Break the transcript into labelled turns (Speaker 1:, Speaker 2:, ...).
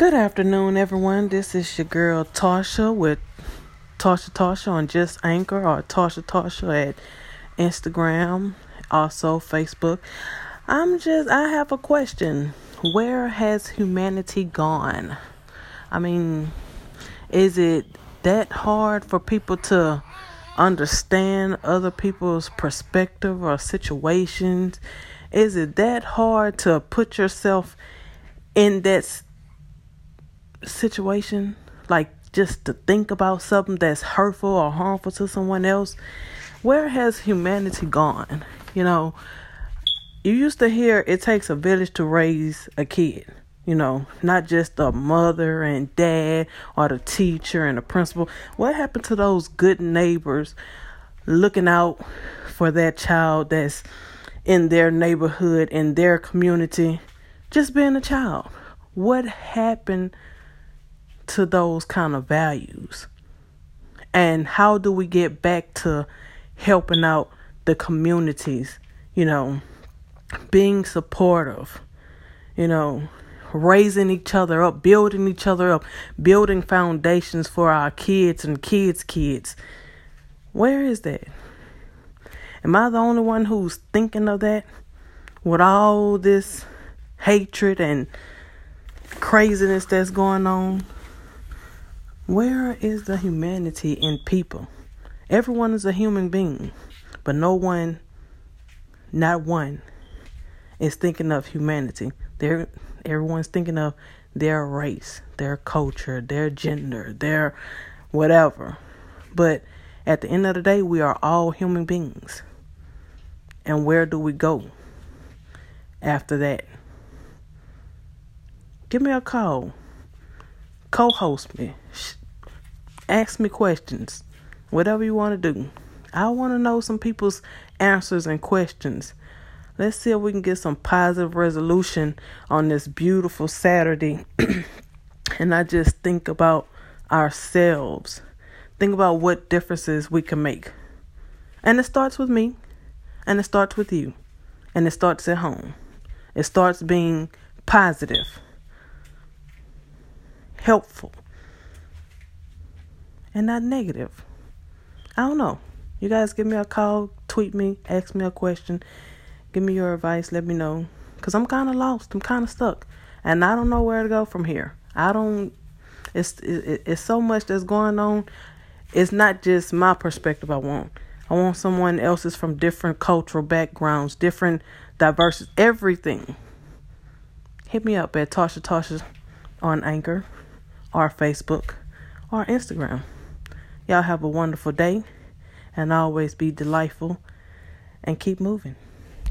Speaker 1: Good afternoon, everyone. This is your girl Tasha with Tasha Tasha on Just Anchor or Tasha Tasha at Instagram, also Facebook. I'm just, I have a question. Where has humanity gone? I mean, is it that hard for people to understand other people's perspective or situations? Is it that hard to put yourself in that situation? Like just to think about something that's hurtful or harmful to someone else? Where has humanity gone? You know, you used to hear it takes a village to raise a kid. You know, not just the mother and dad or the teacher and the principal. What happened to those good neighbors looking out for that child that's in their neighborhood, in their community, just being a child. What happened to those kind of values? And how do we get back to helping out the communities, you know, being supportive, you know, raising each other up, building each other up, building foundations for our kids and kids' kids. Where is that? Am I the only one who's thinking of that? With all this hatred and craziness that's going on? Where is the humanity in people? Everyone is a human being, but no one, not one, is thinking of humanity. They're, everyone's thinking of their race, their culture, their gender, their whatever. But at the end of the day, we are all human beings. And where do we go after that? Give me a call. Co host me. Ask me questions. Whatever you want to do. I want to know some people's answers and questions. Let's see if we can get some positive resolution on this beautiful Saturday and not just think about ourselves. Think about what differences we can make. And it starts with me. And it starts with you. And it starts at home. It starts being positive, helpful, and not negative. I don't know. You guys give me a call, tweet me, ask me a question, give me your advice, let me know. Because I'm kind of lost. I'm kind of stuck. And I don't know where to go from here. I don't, it's, it, it's so much that's going on. It's not just my perspective I want. I want someone else's from different cultural backgrounds, different diversity, everything. Hit me up at Tasha Tasha on Anchor or Facebook or Instagram. Y'all have a wonderful day and always be delightful and keep moving.